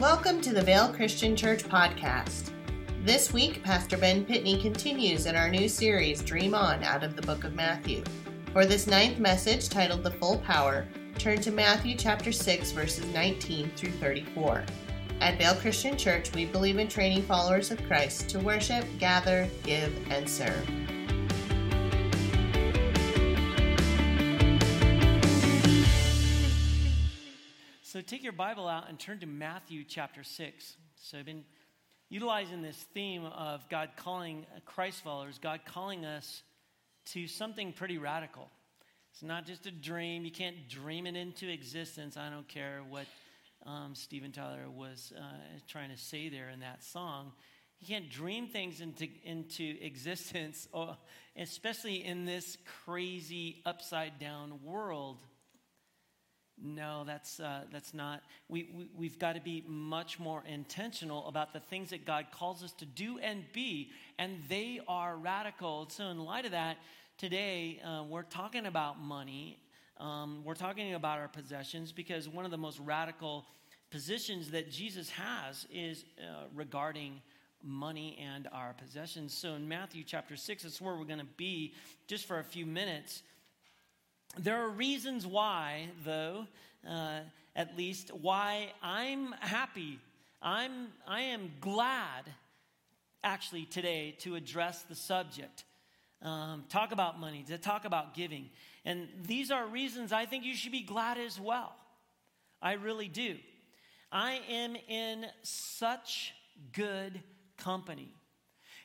Welcome to the Vale Christian Church podcast. This week, Pastor Ben Pitney continues in our new series, Dream On, out of the book of Matthew. For this ninth message, titled The Full Power, turn to Matthew chapter 6, verses 19 through 34. At Vale Christian Church, we believe in training followers of Christ to worship, gather, give, and serve. Take your Bible out and turn to Matthew chapter 6. So I've been utilizing this theme of God calling Christ followers, God calling us to something pretty radical. It's not just a dream. You can't dream it into existence. I don't care what um, Steven Tyler was uh, trying to say there in that song. You can't dream things into, into existence, or, especially in this crazy upside down world. No, that's, uh, that's not. We, we, we've got to be much more intentional about the things that God calls us to do and be, and they are radical. So, in light of that, today uh, we're talking about money. Um, we're talking about our possessions because one of the most radical positions that Jesus has is uh, regarding money and our possessions. So, in Matthew chapter 6, that's where we're going to be just for a few minutes. There are reasons why, though, uh, at least, why I'm happy. I'm, I am glad, actually, today to address the subject. Um, talk about money, to talk about giving. And these are reasons I think you should be glad as well. I really do. I am in such good company.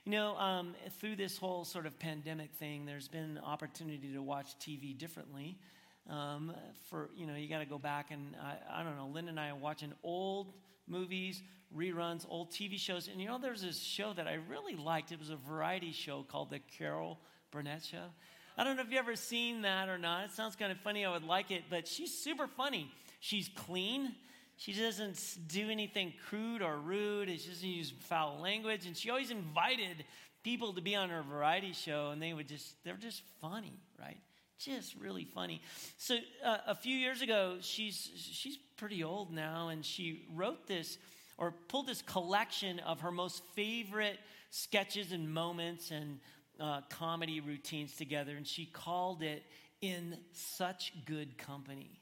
You know, um, through this whole sort of pandemic thing, there's been opportunity to watch TV differently. Um, for you know, you got to go back and I, I don't know. Lynn and I are watching old movies, reruns, old TV shows, and you know, there's this show that I really liked. It was a variety show called The Carol Burnett Show. I don't know if you've ever seen that or not. It sounds kind of funny. I would like it, but she's super funny. She's clean. She doesn't do anything crude or rude. She doesn't use foul language. And she always invited people to be on her variety show, and they would just, they're just funny, right? Just really funny. So uh, a few years ago, she's, she's pretty old now, and she wrote this or pulled this collection of her most favorite sketches and moments and uh, comedy routines together, and she called it In Such Good Company.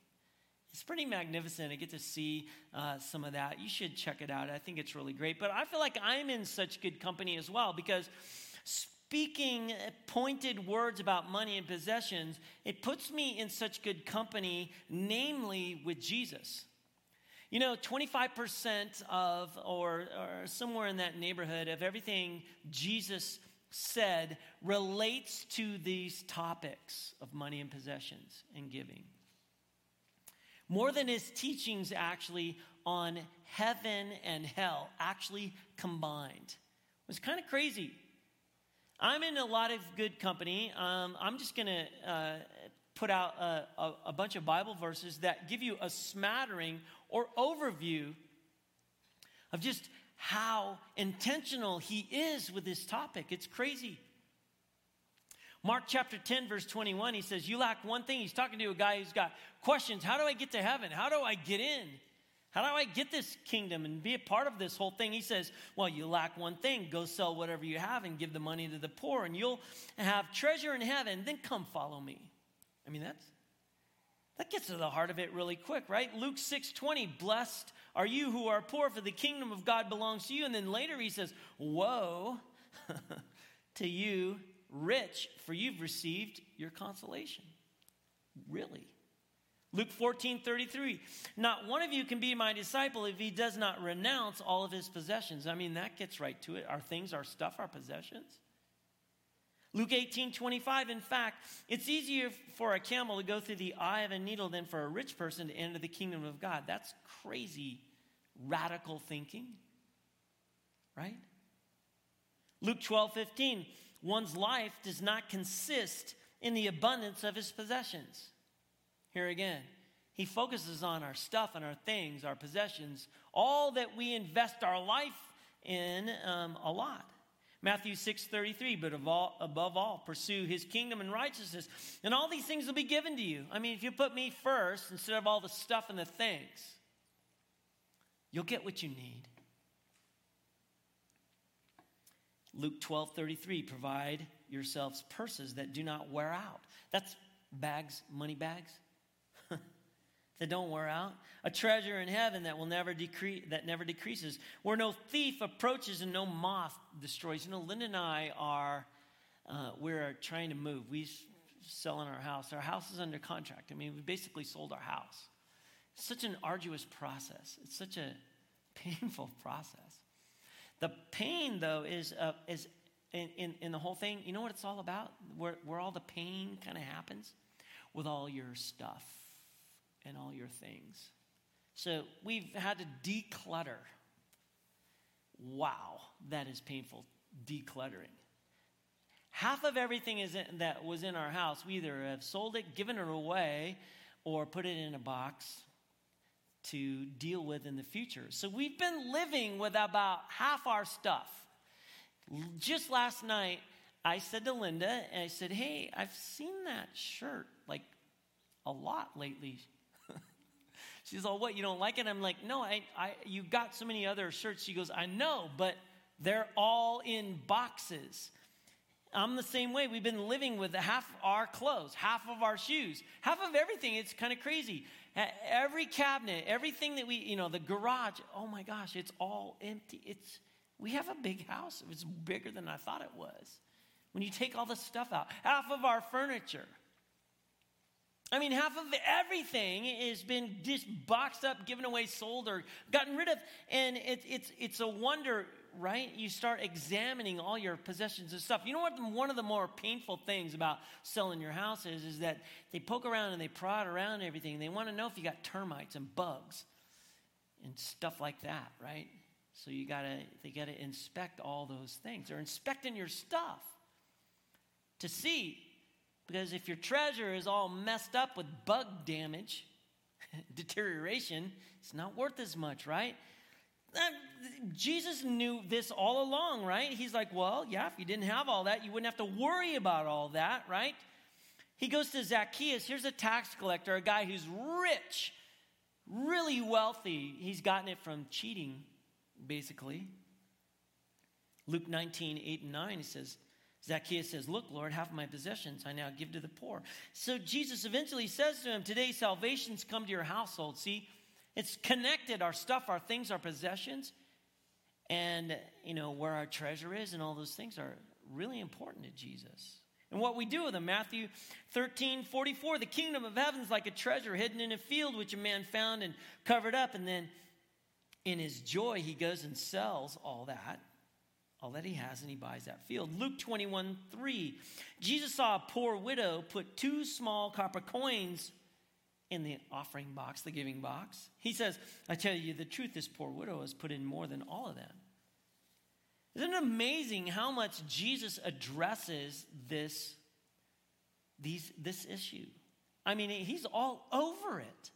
It's pretty magnificent. I get to see uh, some of that. You should check it out. I think it's really great. But I feel like I'm in such good company as well because speaking pointed words about money and possessions, it puts me in such good company, namely with Jesus. You know, 25% of, or, or somewhere in that neighborhood, of everything Jesus said relates to these topics of money and possessions and giving more than his teachings actually on heaven and hell, actually combined. It was kind of crazy. I'm in a lot of good company. Um, I'm just going to uh, put out a, a, a bunch of Bible verses that give you a smattering or overview of just how intentional he is with this topic. It's crazy. Mark chapter 10, verse 21, he says, You lack one thing. He's talking to a guy who's got questions. How do I get to heaven? How do I get in? How do I get this kingdom and be a part of this whole thing? He says, Well, you lack one thing. Go sell whatever you have and give the money to the poor, and you'll have treasure in heaven. Then come follow me. I mean, that's that gets to the heart of it really quick, right? Luke 6 20, blessed are you who are poor, for the kingdom of God belongs to you. And then later he says, Woe to you rich, for you've received your consolation. Really? Luke 14, 33. Not one of you can be my disciple if he does not renounce all of his possessions. I mean, that gets right to it. Our things, our stuff, our possessions. Luke 18, 25. In fact, it's easier for a camel to go through the eye of a needle than for a rich person to enter the kingdom of God. That's crazy, radical thinking, right? Luke 12, 15 one's life does not consist in the abundance of his possessions. Here again, he focuses on our stuff and our things, our possessions, all that we invest our life in um, a lot. Matthew 6 33, but all, above all, pursue his kingdom and righteousness, and all these things will be given to you. I mean, if you put me first instead of all the stuff and the things, You'll get what you need. Luke 12 33, provide yourselves purses that do not wear out. That's bags, money bags that don't wear out. A treasure in heaven that will never decrease, that never decreases, where no thief approaches and no moth destroys. You know, Linda and I are uh, we're trying to move. We selling our house. Our house is under contract. I mean, we basically sold our house. It's such an arduous process. It's such a painful process. The pain, though, is, uh, is in, in, in, the whole thing, you know what it's all about? Where, where all the pain kind of happens? With all your stuff and all your things. So we've had to declutter. Wow, that is painful, decluttering. Half of everything is in, that was in our house, we either have sold it, given it away, or put it in a box to deal with in the future. So we've been living with about half our stuff. Just last night, I said to Linda, and I said, Hey, I've seen that shirt like a lot lately. She's all, What, you don't like it? I'm like, No, I, I, you got so many other shirts. She goes, I know, but they're all in boxes. I'm the same way. We've been living with half our clothes, half of our shoes, half of everything. It's kind of crazy. Every cabinet, everything that we, you know, the garage, oh my gosh, it's all empty. It's, we have a big house. It was bigger than I thought it was. When you take all the stuff out, half of our furniture. I mean, half of everything has been just boxed up, given away, sold, or gotten rid of. And it, it's, it's a wonder right? You start examining all your possessions and stuff. You know what? One of the more painful things about selling your house is, is that they poke around and they prod around everything. They want to know if you got termites and bugs and stuff like that, right? So you gotta, they gotta inspect all those things. They're inspecting your stuff to see, because if your treasure is all messed up with bug damage, deterioration, it's not worth as much, right? Uh, Jesus knew this all along, right? He's like, well, yeah, if you didn't have all that, you wouldn't have to worry about all that, right? He goes to Zacchaeus. Here's a tax collector, a guy who's rich, really wealthy. He's gotten it from cheating, basically. Luke 19, 8 and 9, he says, Zacchaeus says, Look, Lord, half of my possessions I now give to the poor. So Jesus eventually says to him, Today salvation's come to your household. See, it's connected our stuff, our things, our possessions, and you know where our treasure is, and all those things are really important to Jesus. And what we do with them, Matthew 13, 44, the kingdom of heaven is like a treasure hidden in a field which a man found and covered up. And then in his joy, he goes and sells all that, all that he has, and he buys that field. Luke 21, 3, Jesus saw a poor widow put two small copper coins in the offering box, the giving box. He says, I tell you the truth, this poor widow has put in more than all of them. Isn't it amazing how much Jesus addresses this, these, this issue? I mean, he's all over it.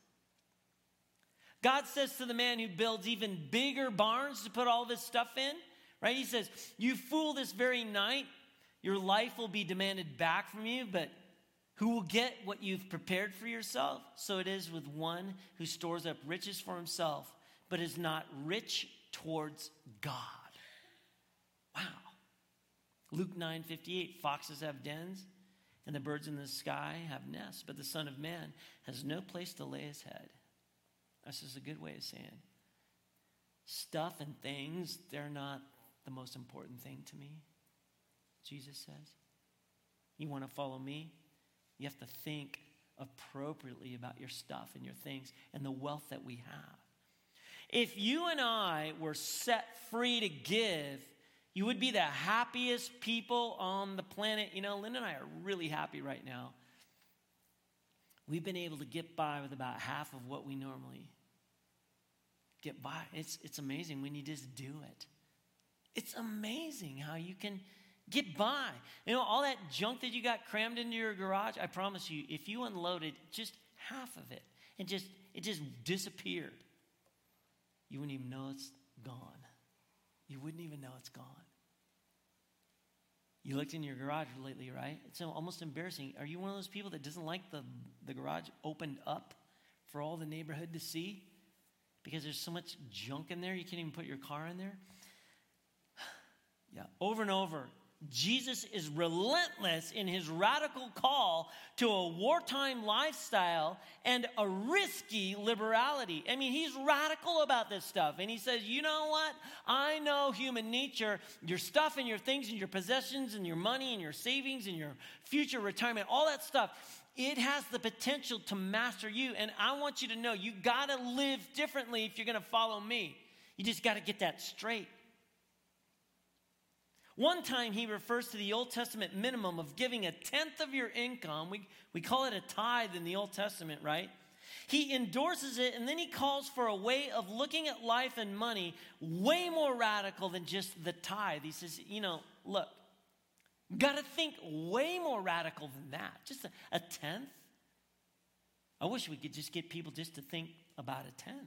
God says to the man who builds even bigger barns to put all this stuff in, right? He says, You fool this very night, your life will be demanded back from you, but who will get what you've prepared for yourself. So it is with one who stores up riches for himself, but is not rich towards God. Wow. Luke 9 58 Foxes have dens, and the birds in the sky have nests, but the Son of Man has no place to lay his head. That's just a good way of saying stuff and things, they're not the most important thing to me, Jesus says. You want to follow me? You have to think appropriately about your stuff and your things and the wealth that we have. If you and I were set free to give, you would be the happiest people on the planet. You know, Linda and I are really happy right now. We've been able to get by with about half of what we normally get by. It's, it's amazing when you just do it. It's amazing how you can Get by. You know, all that junk that you got crammed into your garage, I promise you, if you unloaded just half of it and just it just disappeared, you wouldn't even know it's gone. You wouldn't even know it's gone. You looked in your garage lately, right? It's almost embarrassing. Are you one of those people that doesn't like the, the garage opened up for all the neighborhood to see? because there's so much junk in there, you can't even put your car in there. yeah, over and over. Jesus is relentless in his radical call to a wartime lifestyle and a risky liberality. I mean, he's radical about this stuff. And he says, You know what? I know human nature, your stuff and your things and your possessions and your money and your savings and your future retirement, all that stuff it has the potential to master you. And I want you to know you got to live differently if you're going to follow me. You just got to get that straight. One time he refers to the Old Testament minimum of giving a tenth of your income. We, we call it a tithe in the Old Testament, right? He endorses it and then he calls for a way of looking at life and money way more radical than just the tithe. He says, you know, look, Got to think way more radical than that. Just a, a tenth. I wish we could just get people just to think about a tenth.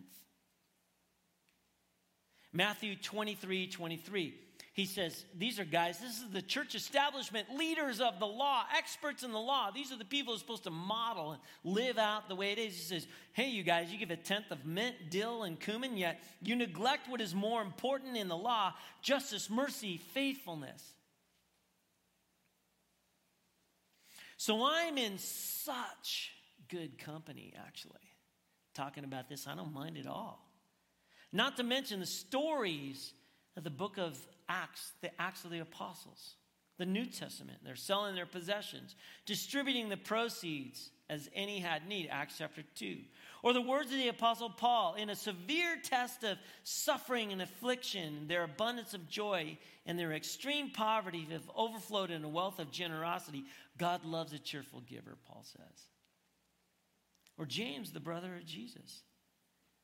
Matthew 23 23. He says, These are guys, this is the church establishment, leaders of the law, experts in the law. These are the people who are supposed to model and live out the way it is. He says, Hey, you guys, you give a tenth of mint, dill, and cumin, yet you neglect what is more important in the law justice, mercy, faithfulness. So I'm in such good company, actually, talking about this. I don't mind at all. Not to mention the stories the book of Acts, the Acts of the Apostles, the New Testament. They're selling their possessions, distributing the proceeds as any had need, Acts chapter 2. Or the words of the Apostle Paul in a severe test of suffering and affliction, their abundance of joy and their extreme poverty have overflowed in a wealth of generosity. God loves a cheerful giver, Paul says. Or James, the brother of Jesus,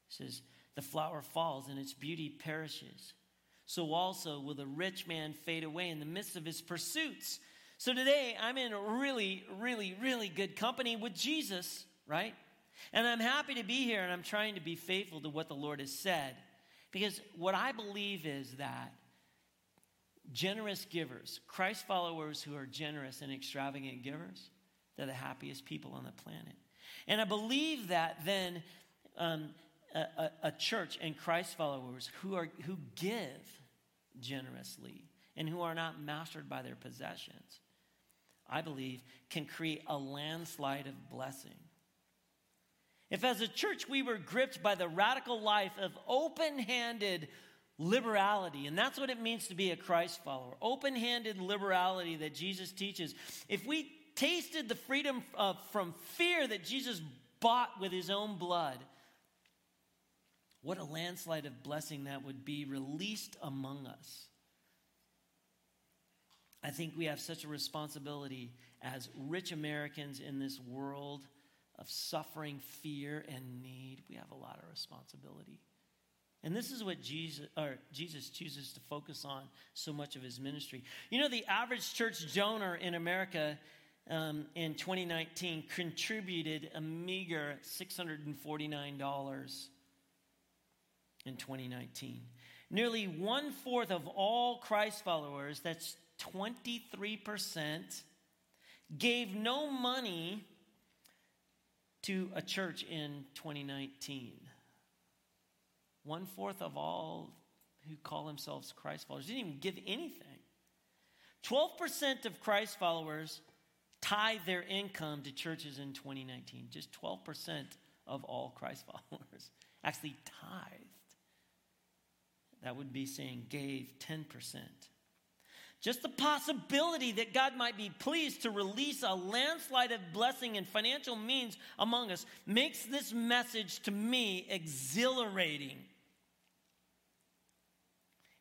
says, The flower falls and its beauty perishes. So also will the rich man fade away in the midst of his pursuits. So today, I'm in really, really, really good company with Jesus, right? And I'm happy to be here and I'm trying to be faithful to what the Lord has said. Because what I believe is that generous givers, Christ followers who are generous and extravagant givers, they're the happiest people on the planet. And I believe that then um, a, a, a church and Christ followers who, are, who give generously and who are not mastered by their possessions I believe, can create a landslide of blessing. If, as a church, we were gripped by the radical life of open handed liberality, and that's what it means to be a Christ follower open handed liberality that Jesus teaches. If we tasted the freedom of, from fear that Jesus bought with his own blood, what a landslide of blessing that would be released among us. I think we have such a responsibility as rich Americans in this world of suffering, fear, and need. We have a lot of responsibility. And this is what Jesus, or Jesus chooses to focus on so much of his ministry. You know, the average church donor in America um, in 2019 contributed a meager $649 in 2019. Nearly one fourth of all Christ followers, that's 23% gave no money to a church in 2019. One fourth of all who call themselves Christ followers didn't even give anything. 12% of Christ followers tithe their income to churches in 2019. Just 12% of all Christ followers actually tithed. That would be saying gave 10%. Just the possibility that God might be pleased to release a landslide of blessing and financial means among us makes this message to me exhilarating.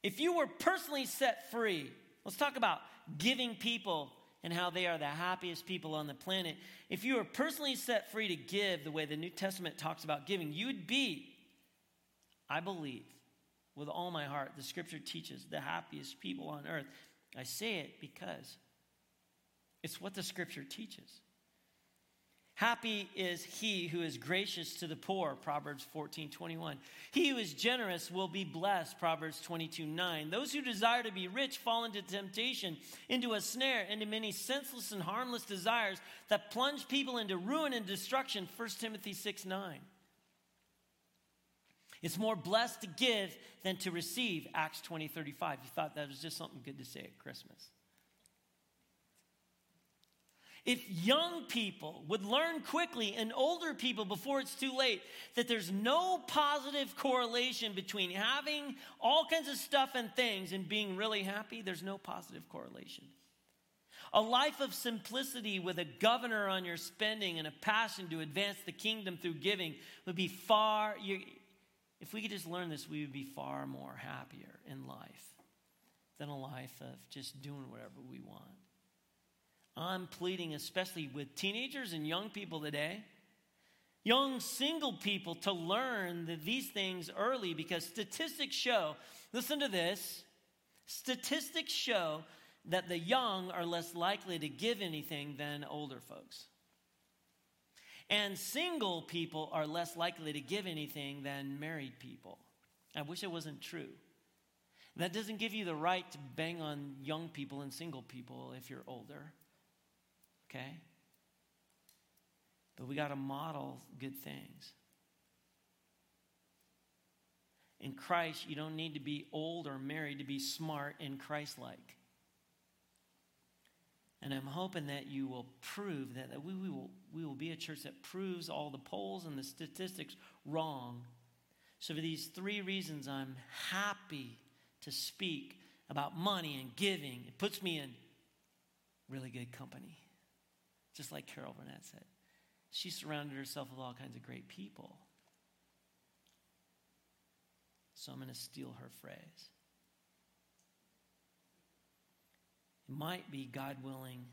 If you were personally set free, let's talk about giving people and how they are the happiest people on the planet. If you were personally set free to give the way the New Testament talks about giving, you'd be, I believe, with all my heart, the scripture teaches the happiest people on earth. I say it because it's what the scripture teaches. Happy is he who is gracious to the poor, Proverbs 14, 21. He who is generous will be blessed, Proverbs 22, 9. Those who desire to be rich fall into temptation, into a snare, into many senseless and harmless desires that plunge people into ruin and destruction, 1 Timothy 6, 9. It's more blessed to give than to receive, Acts 20 35. You thought that was just something good to say at Christmas. If young people would learn quickly and older people before it's too late that there's no positive correlation between having all kinds of stuff and things and being really happy, there's no positive correlation. A life of simplicity with a governor on your spending and a passion to advance the kingdom through giving would be far, if we could just learn this, we would be far more happier in life than a life of just doing whatever we want. I'm pleading, especially with teenagers and young people today, young single people, to learn these things early because statistics show, listen to this, statistics show that the young are less likely to give anything than older folks. And single people are less likely to give anything than married people. I wish it wasn't true. That doesn't give you the right to bang on young people and single people if you're older okay? But we got to model good things. In Christ, you don't need to be old or married to be smart and Christ like. And I'm hoping that you will prove that, that we, we, will, we will be a church that proves all the polls and the statistics wrong. So, for these three reasons, I'm happy to speak about money and giving. It puts me in really good company just like Carol Burnett said. She surrounded herself with all kinds of great people. So I'm going to steal her phrase. It might be, God willing,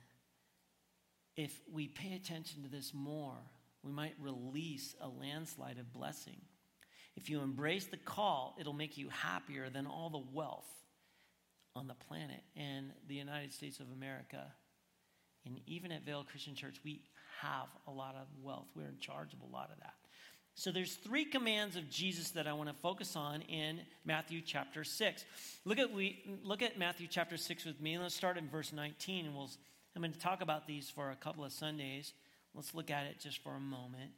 if we pay attention to this more, we might release a landslide of blessing. If you embrace the call, it'll make you happier than all the wealth on the planet and the United States of America and even at Vale Christian Church, we have a lot of wealth. We're in charge of a lot of that. So there's three commands of Jesus that I want to focus on in Matthew chapter 6. Look at we look at Matthew chapter 6 with me. Let's start in verse 19 and we'll I'm going to talk about these for a couple of Sundays. Let's look at it just for a moment.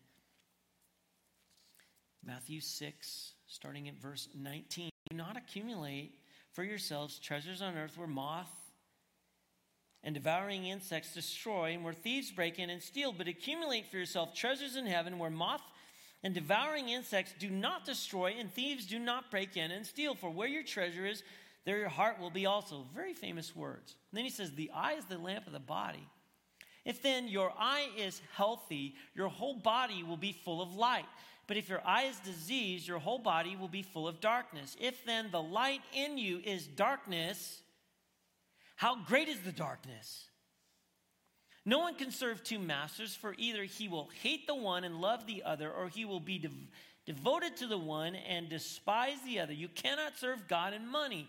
Matthew 6 starting at verse 19. Do not accumulate for yourselves treasures on earth where moth and devouring insects destroy, and where thieves break in and steal, but accumulate for yourself treasures in heaven where moth and devouring insects do not destroy, and thieves do not break in and steal. For where your treasure is, there your heart will be also. Very famous words. And then he says, The eye is the lamp of the body. If then your eye is healthy, your whole body will be full of light. But if your eye is diseased, your whole body will be full of darkness. If then the light in you is darkness, how great is the darkness? No one can serve two masters, for either he will hate the one and love the other, or he will be dev- devoted to the one and despise the other. You cannot serve God and money.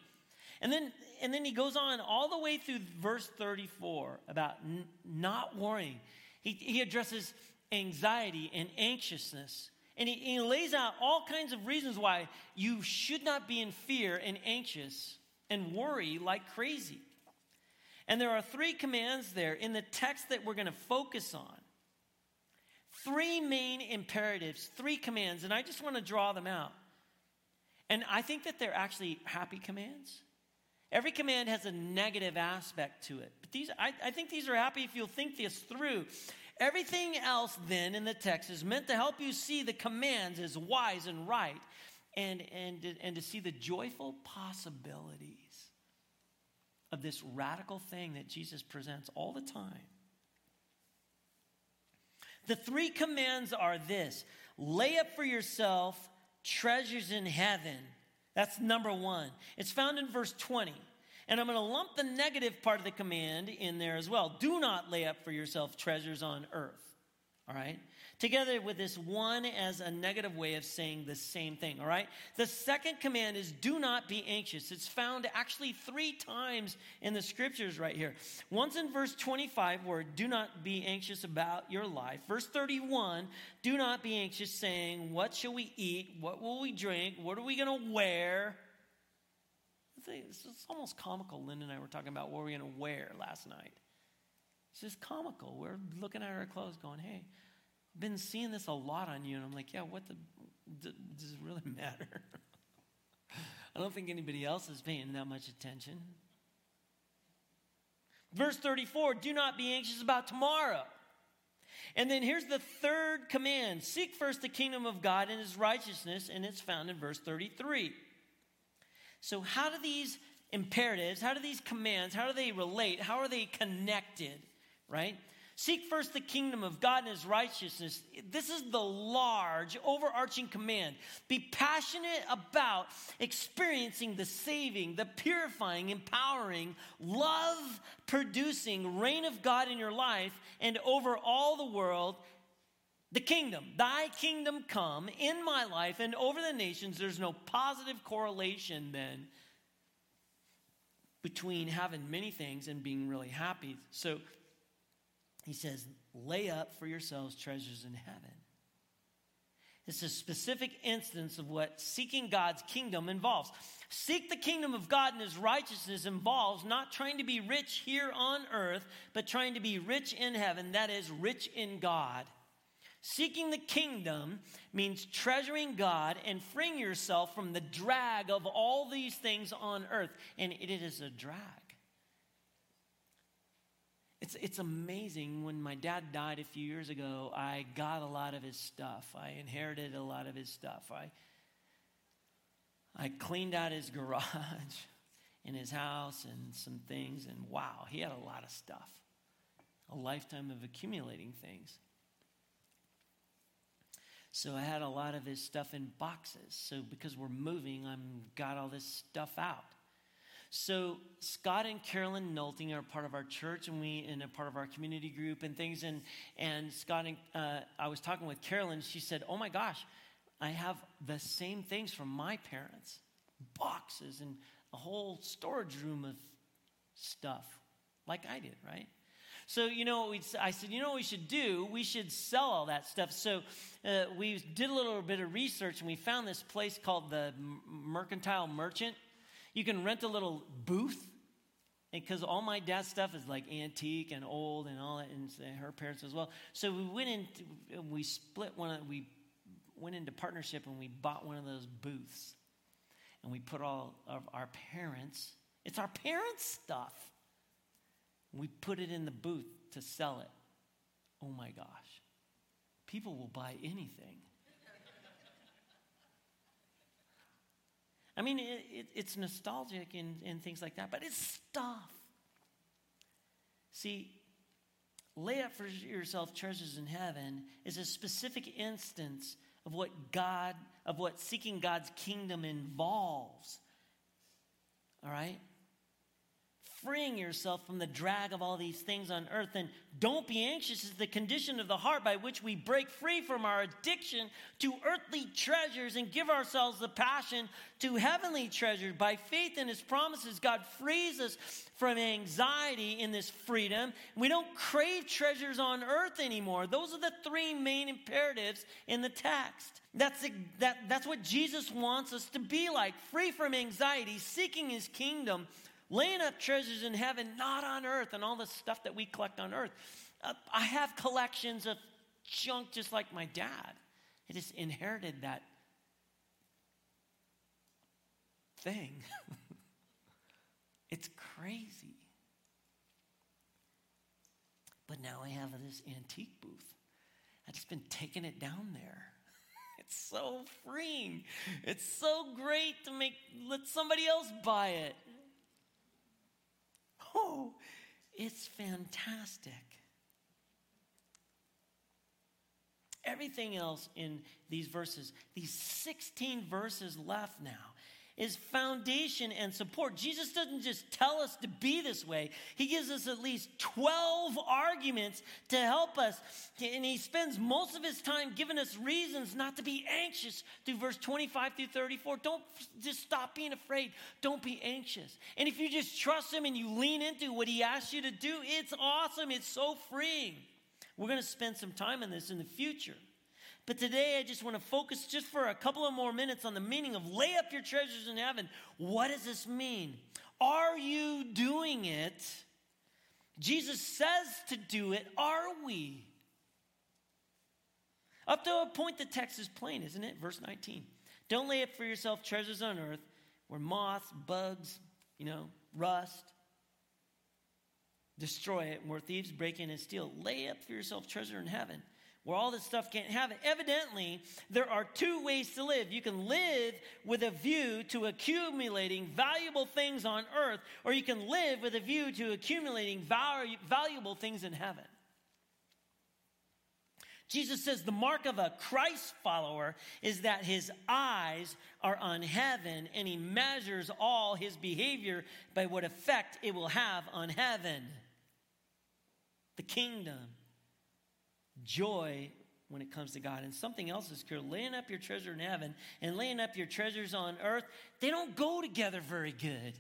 And then, and then he goes on all the way through verse 34 about n- not worrying. He, he addresses anxiety and anxiousness. And he, he lays out all kinds of reasons why you should not be in fear and anxious and worry like crazy. And there are three commands there in the text that we're going to focus on. Three main imperatives, three commands, and I just want to draw them out. And I think that they're actually happy commands. Every command has a negative aspect to it. But these, I, I think these are happy if you'll think this through. Everything else, then, in the text is meant to help you see the commands as wise and right and, and, and to see the joyful possibilities of this radical thing that Jesus presents all the time. The three commands are this lay up for yourself treasures in heaven. That's number one. It's found in verse 20. And I'm going to lump the negative part of the command in there as well. Do not lay up for yourself treasures on earth. All right? Together with this one as a negative way of saying the same thing, all right? The second command is do not be anxious. It's found actually three times in the scriptures right here. Once in verse 25, where do not be anxious about your life. Verse 31, do not be anxious, saying, What shall we eat? What will we drink? What are we going to wear? It's almost comical. Linda and I were talking about what we're going to wear last night. It's just comical. We're looking at our clothes going, hey, been seeing this a lot on you. And I'm like, yeah, what the, does it really matter? I don't think anybody else is paying that much attention. Verse 34 do not be anxious about tomorrow. And then here's the third command seek first the kingdom of God and his righteousness, and it's found in verse 33. So, how do these imperatives, how do these commands, how do they relate? How are they connected, right? Seek first the kingdom of God and his righteousness. This is the large, overarching command. Be passionate about experiencing the saving, the purifying, empowering, love producing reign of God in your life and over all the world. The kingdom, thy kingdom come in my life and over the nations. There's no positive correlation then between having many things and being really happy. So he says, lay up for yourselves treasures in heaven. It's a specific instance of what seeking God's kingdom involves. Seek the kingdom of God and his righteousness involves not trying to be rich here on earth, but trying to be rich in heaven, that is, rich in God. Seeking the kingdom means treasuring God and freeing yourself from the drag of all these things on earth. And it is a drag. It's, it's amazing. When my dad died a few years ago, I got a lot of his stuff. I inherited a lot of his stuff. I, I cleaned out his garage in his house and some things, and wow, he had a lot of stuff. A lifetime of accumulating things. So I had a lot of his stuff in boxes. So because we're moving, I'm got all this stuff out. So Scott and Carolyn Nolting are part of our church, and we and a part of our community group and things. And and Scott and uh, I was talking with Carolyn. She said, "Oh my gosh, I have the same things from my parents, boxes and a whole storage room of stuff, like I did, right?" So, you know, I said, you know what we should do? We should sell all that stuff. So, uh, we did a little bit of research and we found this place called the Mercantile Merchant. You can rent a little booth because all my dad's stuff is like antique and old and all that, and her parents as well. So we went into, we split one of, we went into partnership and we bought one of those booths, and we put all of our parents. It's our parents' stuff. We put it in the booth to sell it. Oh my gosh, people will buy anything. I mean, it, it, it's nostalgic and, and things like that, but it's stuff. See, lay up for yourself treasures in heaven is a specific instance of what God, of what seeking God's kingdom involves. All right? Freeing yourself from the drag of all these things on earth. And don't be anxious is the condition of the heart by which we break free from our addiction to earthly treasures and give ourselves the passion to heavenly treasures. By faith in his promises, God frees us from anxiety in this freedom. We don't crave treasures on earth anymore. Those are the three main imperatives in the text. That's, that, that's what Jesus wants us to be like free from anxiety, seeking his kingdom laying up treasures in heaven, not on earth, and all the stuff that we collect on earth. Uh, I have collections of junk just like my dad. He just inherited that thing. it's crazy. But now I have this antique booth. I've just been taking it down there. It's so freeing. It's so great to make let somebody else buy it. Oh, it's fantastic. Everything else in these verses, these 16 verses left now, is foundation and support. Jesus doesn't just tell us to be this way, He gives us at least 12 arguments to help us. And He spends most of His time giving us reasons not to be anxious through verse 25 through 34. Don't just stop being afraid. Don't be anxious. And if you just trust Him and you lean into what He asks you to do, it's awesome. It's so freeing. We're going to spend some time on this in the future. But today I just want to focus just for a couple of more minutes on the meaning of lay up your treasures in heaven. What does this mean? Are you doing it? Jesus says to do it. Are we? Up to a point, the text is plain, isn't it? Verse 19. Don't lay up for yourself treasures on earth where moths, bugs, you know, rust, destroy it, where thieves break in and steal. Lay up for yourself treasure in heaven where all this stuff can't have it. Evidently, there are two ways to live. You can live with a view to accumulating valuable things on earth, or you can live with a view to accumulating valuable things in heaven. Jesus says the mark of a Christ follower is that his eyes are on heaven and he measures all his behavior by what effect it will have on heaven. The kingdom joy when it comes to God. And something else is clear laying up your treasure in heaven and laying up your treasures on earth, they don't go together very good.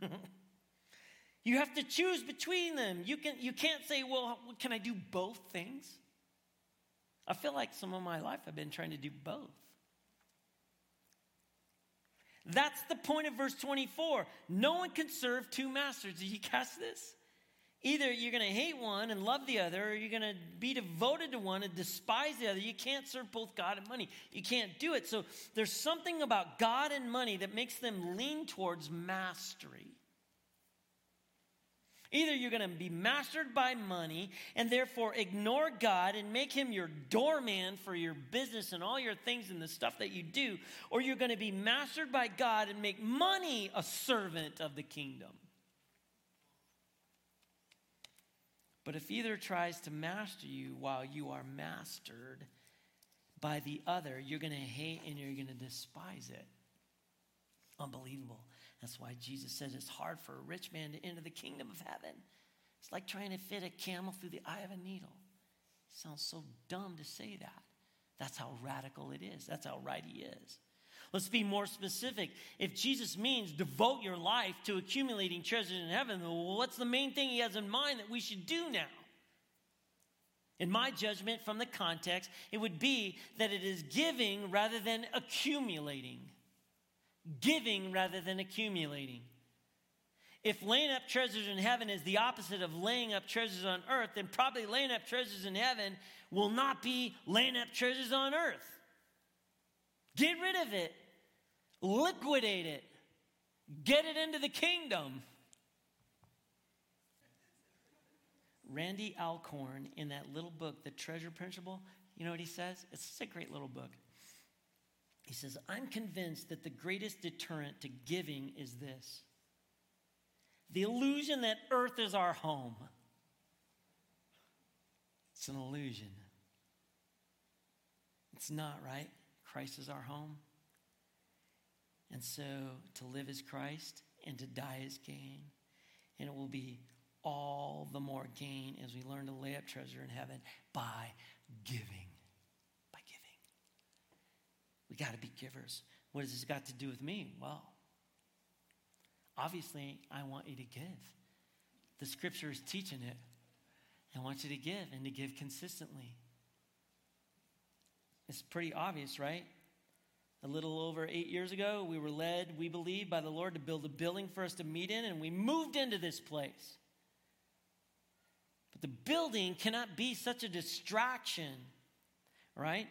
you have to choose between them. You, can, you can't say, well, can I do both things? I feel like some of my life I've been trying to do both. That's the point of verse 24. No one can serve two masters. Did you catch this? Either you're going to hate one and love the other, or you're going to be devoted to one and despise the other. You can't serve both God and money. You can't do it. So there's something about God and money that makes them lean towards mastery. Either you're going to be mastered by money and therefore ignore God and make him your doorman for your business and all your things and the stuff that you do, or you're going to be mastered by God and make money a servant of the kingdom. But if either tries to master you while you are mastered by the other, you're going to hate and you're going to despise it. Unbelievable. That's why Jesus says it's hard for a rich man to enter the kingdom of heaven. It's like trying to fit a camel through the eye of a needle. It sounds so dumb to say that. That's how radical it is. That's how right he is. Let's be more specific. If Jesus means devote your life to accumulating treasures in heaven, well, what's the main thing he has in mind that we should do now? In my judgment, from the context, it would be that it is giving rather than accumulating. Giving rather than accumulating. If laying up treasures in heaven is the opposite of laying up treasures on earth, then probably laying up treasures in heaven will not be laying up treasures on earth. Get rid of it liquidate it, get it into the kingdom. Randy Alcorn, in that little book, The Treasure Principle, you know what he says? It's a great little book. He says, I'm convinced that the greatest deterrent to giving is this the illusion that earth is our home. It's an illusion. It's not, right? Christ is our home. And so to live is Christ and to die is gain. And it will be all the more gain as we learn to lay up treasure in heaven by giving. By giving. We got to be givers. What has this got to do with me? Well, obviously, I want you to give. The scripture is teaching it. I want you to give and to give consistently. It's pretty obvious, right? A little over eight years ago, we were led, we believe, by the Lord to build a building for us to meet in, and we moved into this place. But the building cannot be such a distraction, right?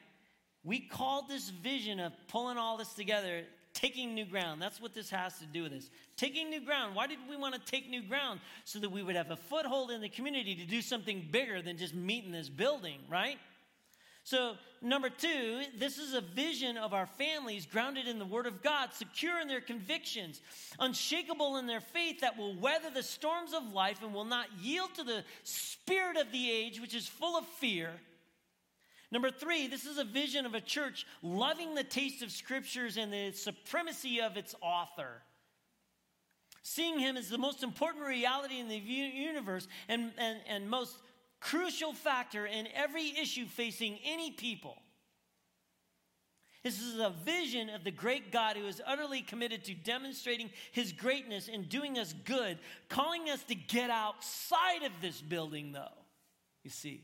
We called this vision of pulling all this together taking new ground. That's what this has to do with this. Taking new ground. Why did we want to take new ground? So that we would have a foothold in the community to do something bigger than just meet in this building, right? So, number two, this is a vision of our families grounded in the Word of God, secure in their convictions, unshakable in their faith that will weather the storms of life and will not yield to the spirit of the age, which is full of fear. Number three, this is a vision of a church loving the taste of scriptures and the supremacy of its author. Seeing him as the most important reality in the universe and, and, and most crucial factor in every issue facing any people. This is a vision of the great God who is utterly committed to demonstrating his greatness and doing us good, calling us to get outside of this building, though. You see,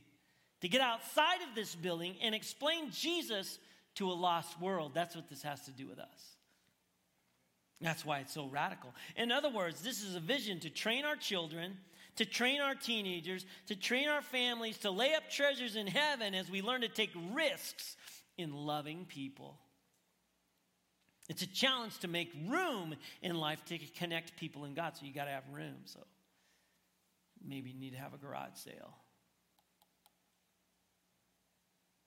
to get outside of this building and explain Jesus to a lost world. That's what this has to do with us. That's why it's so radical. In other words, this is a vision to train our children to train our teenagers, to train our families, to lay up treasures in heaven as we learn to take risks in loving people. It's a challenge to make room in life to connect people in God. So you got to have room. So maybe you need to have a garage sale.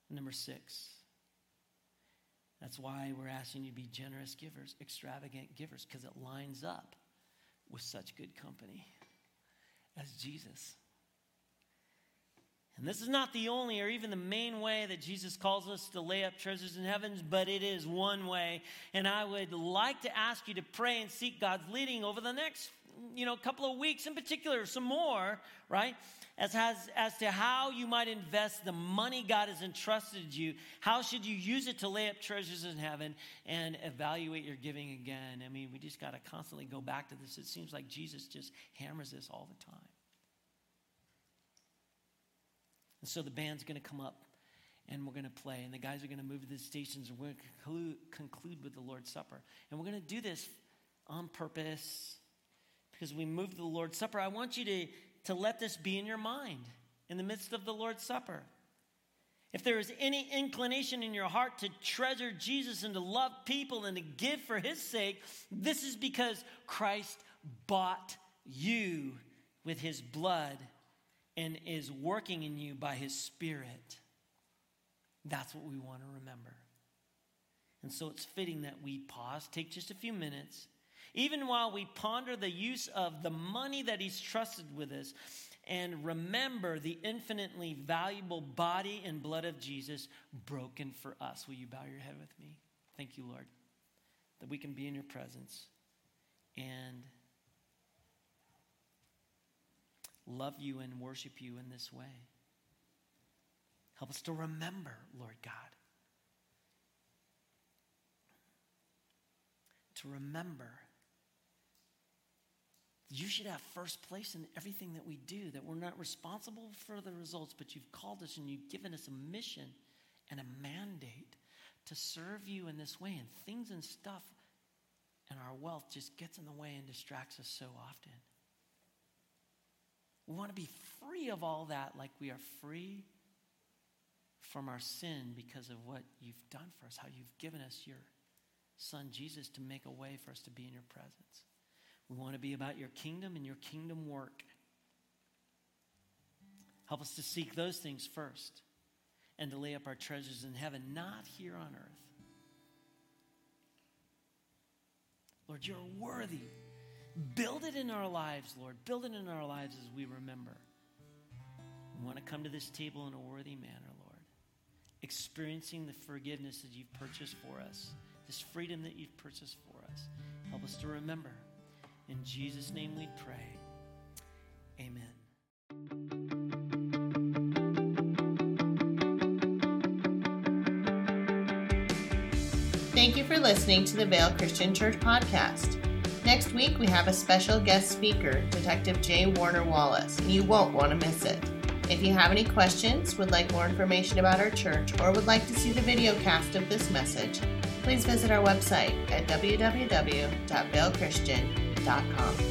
Number six. That's why we're asking you to be generous givers, extravagant givers, because it lines up with such good company as Jesus. And this is not the only or even the main way that Jesus calls us to lay up treasures in heavens, but it is one way. And I would like to ask you to pray and seek God's leading over the next, you know, couple of weeks in particular, some more, right? As, has, as to how you might invest the money God has entrusted you. How should you use it to lay up treasures in heaven and evaluate your giving again? I mean, we just got to constantly go back to this. It seems like Jesus just hammers this all the time. And so the band's going to come up and we're going to play, and the guys are going to move to the stations, and we're going to conclude, with the Lord's Supper. And we're going to do this on purpose because we move to the Lord's Supper. I want you to, to let this be in your mind in the midst of the Lord's Supper. If there is any inclination in your heart to treasure Jesus and to love people and to give for his sake, this is because Christ bought you with his blood and is working in you by his spirit. That's what we want to remember. And so it's fitting that we pause, take just a few minutes, even while we ponder the use of the money that he's trusted with us, and remember the infinitely valuable body and blood of Jesus broken for us. Will you bow your head with me? Thank you, Lord, that we can be in your presence and love you and worship you in this way. Help us to remember, Lord God. To remember you should have first place in everything that we do, that we're not responsible for the results, but you've called us and you've given us a mission and a mandate to serve you in this way. And things and stuff and our wealth just gets in the way and distracts us so often. We want to be free of all that, like we are free from our sin because of what you've done for us, how you've given us your son Jesus to make a way for us to be in your presence. We want to be about your kingdom and your kingdom work. Help us to seek those things first and to lay up our treasures in heaven, not here on earth. Lord, you're worthy. Build it in our lives, Lord. Build it in our lives as we remember. We want to come to this table in a worthy manner, Lord, experiencing the forgiveness that you've purchased for us, this freedom that you've purchased for us. Help us to remember. In Jesus' name we pray. Amen. Thank you for listening to the Vale Christian Church podcast. Next week, we have a special guest speaker, Detective J. Warner Wallace. You won't want to miss it. If you have any questions, would like more information about our church, or would like to see the video cast of this message, please visit our website at www.valechristian.com.